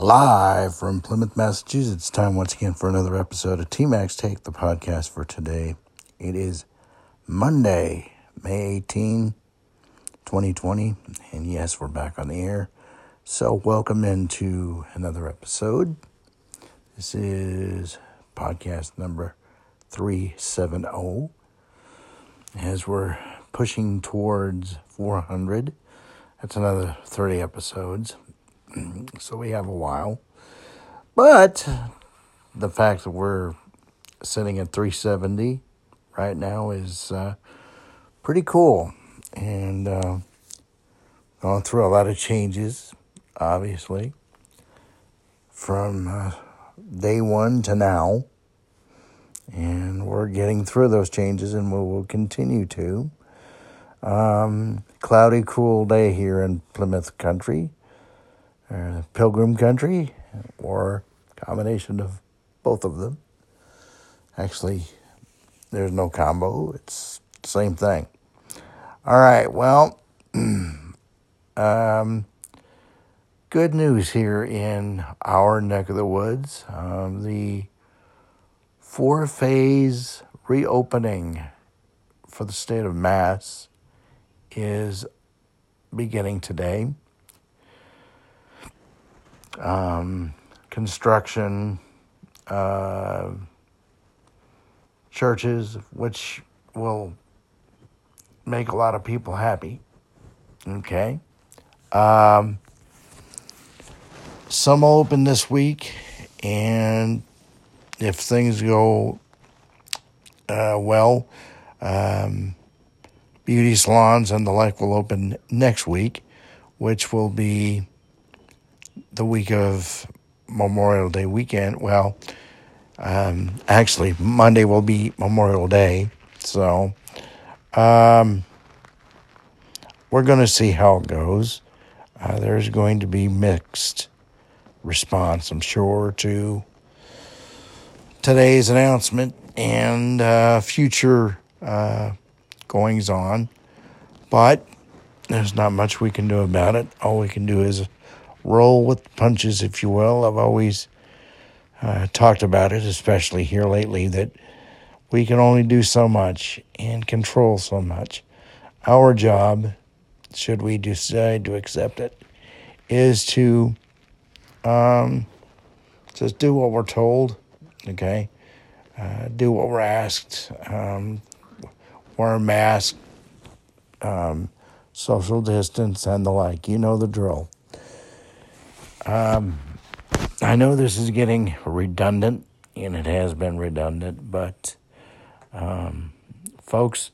Live from Plymouth, Massachusetts. Time once again for another episode of TMAC's Take the podcast for today. It is Monday, May 18, 2020. And yes, we're back on the air. So, welcome into another episode. This is podcast number 370. As we're pushing towards 400, that's another 30 episodes. So we have a while. But the fact that we're sitting at 370 right now is uh, pretty cool. And uh, gone through a lot of changes, obviously, from uh, day one to now. And we're getting through those changes and we will continue to. Um, cloudy, cool day here in Plymouth country pilgrim country or combination of both of them. Actually, there's no combo. It's same thing. All right. Well, um, good news here in our neck of the woods. Um, the four phase reopening for the state of Mass is beginning today um, construction, uh, churches, which will make a lot of people happy. Okay. Um, some will open this week, and if things go uh, well, um, beauty salons and the like will open next week, which will be the week of Memorial Day weekend. Well, um, actually, Monday will be Memorial Day. So, um, we're going to see how it goes. Uh, there's going to be mixed response, I'm sure, to today's announcement and uh, future uh, goings on. But there's not much we can do about it. All we can do is roll with punches, if you will. I've always uh, talked about it, especially here lately, that we can only do so much and control so much. Our job, should we decide to accept it, is to um, just do what we're told, okay? Uh, do what we're asked, um, wear a mask, um, social distance, and the like. You know the drill. Um, I know this is getting redundant, and it has been redundant, but um, folks,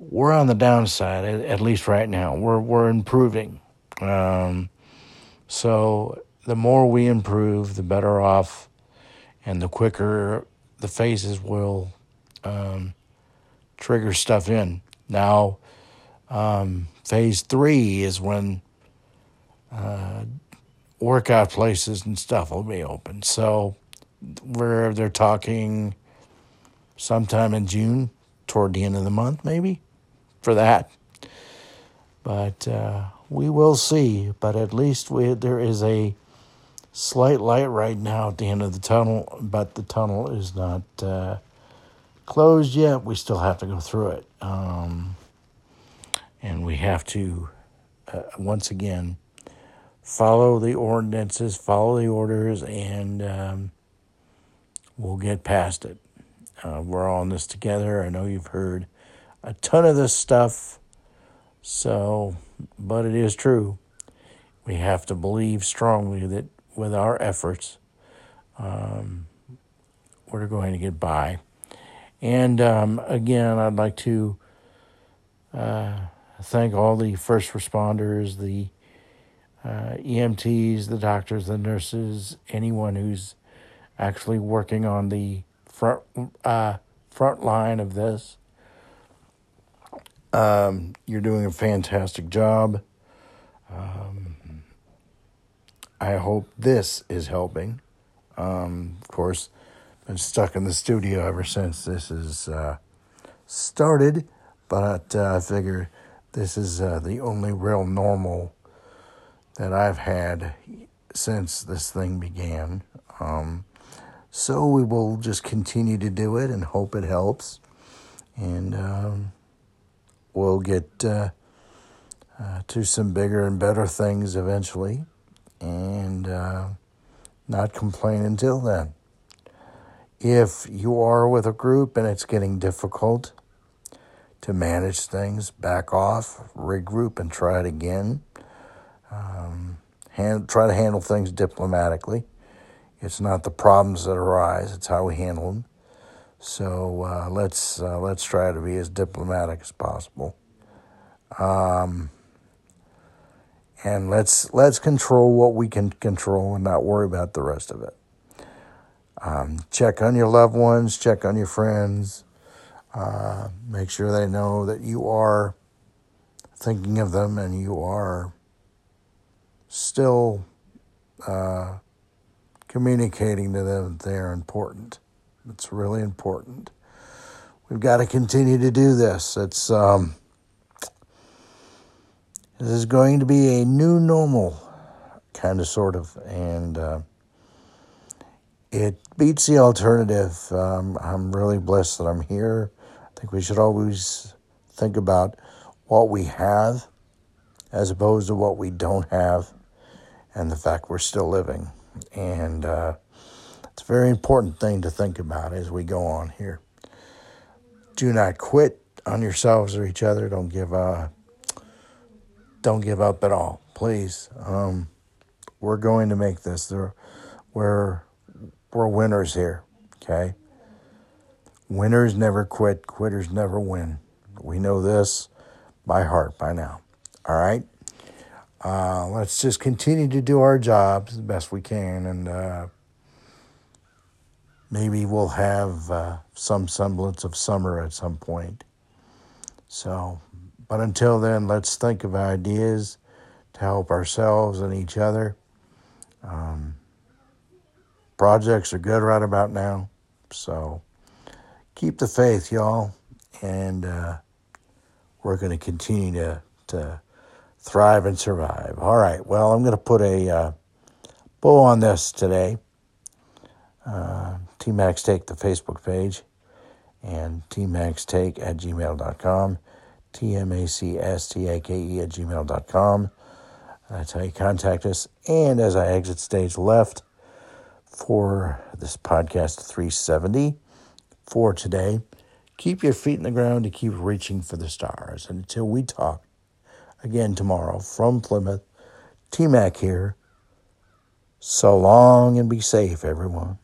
we're on the downside at, least right now. We're we're improving, um, so the more we improve, the better off, and the quicker the phases will um, trigger stuff in. Now, um, phase three is when uh, workout places and stuff will be open. So where they're talking sometime in June, toward the end of the month, maybe for that. But uh, we will see. But at least we, there is a slight light right now at the end of the tunnel, but the tunnel is not uh, closed yet. We still have to go through it. Um, and we have to, uh, once again, follow the ordinances, follow the orders, and um, we'll get past it. Uh, we're all in this together. I know you've heard a ton of this stuff, so, but it is true. We have to believe strongly that with our efforts, um, we're going to get by. And um, again, I'd like to uh, thank all the first responders, the uh, EMTs, the doctors, the nurses, anyone who's actually working on the front uh, front line of this. Um, you're doing a fantastic job. Um, I hope this is helping. Um, of course, been stuck in the studio ever since this is uh, started, but uh, I figure this is uh, the only real normal that I've had since this thing began. Um, so we will just continue to do it and hope it helps. And um, we'll get uh, uh, to some bigger and better things eventually. And uh, not complain until then. If you are with a group and it's getting difficult to manage things, back off, regroup, and try it again. Um, hand, try to handle things diplomatically. It's not the problems that arise; it's how we handle them. So uh, let's uh, let's try to be as diplomatic as possible. Um, and let's let's control what we can control and not worry about the rest of it. Um, check on your loved ones, check on your friends, uh, make sure they know that you are thinking of them and you are still uh, communicating to them that they're important. It's really important. We've got to continue to do this. It's um, this is going to be a new normal, kind of, sort of, and uh, it beats the alternative. Um, I'm really blessed that I'm here. I think we should always think about what we have as opposed to what we don't have and the fact we're still living. And uh, it's a very important thing to think about as we go on here. Do not quit on yourselves or each other. Don't give uh, don't give up at all, please. Um, we're going to make this. We're we're winners here. Okay. Winners never quit. Quitters never win. We know this by heart by now. All right. Uh, let's just continue to do our jobs the best we can, and uh, maybe we'll have uh, some semblance of summer at some point. So, but until then, let's think of ideas to help ourselves and each other. Um, projects are good right about now, so keep the faith, y'all, and uh, we're going to continue to to thrive and survive. All right. Well, I'm going to put a uh, bow on this today. Uh, TMAC's Take, the Facebook page, and TMAC's Take at gmail.com. T-M-A-C-S-T-A-K-E at gmail.com. That's how you contact us. And as I exit stage left for this podcast 370 for today, keep your feet in the ground to keep reaching for the stars. And until we talk again tomorrow from Plymouth. T Mac here. So long and be safe, everyone.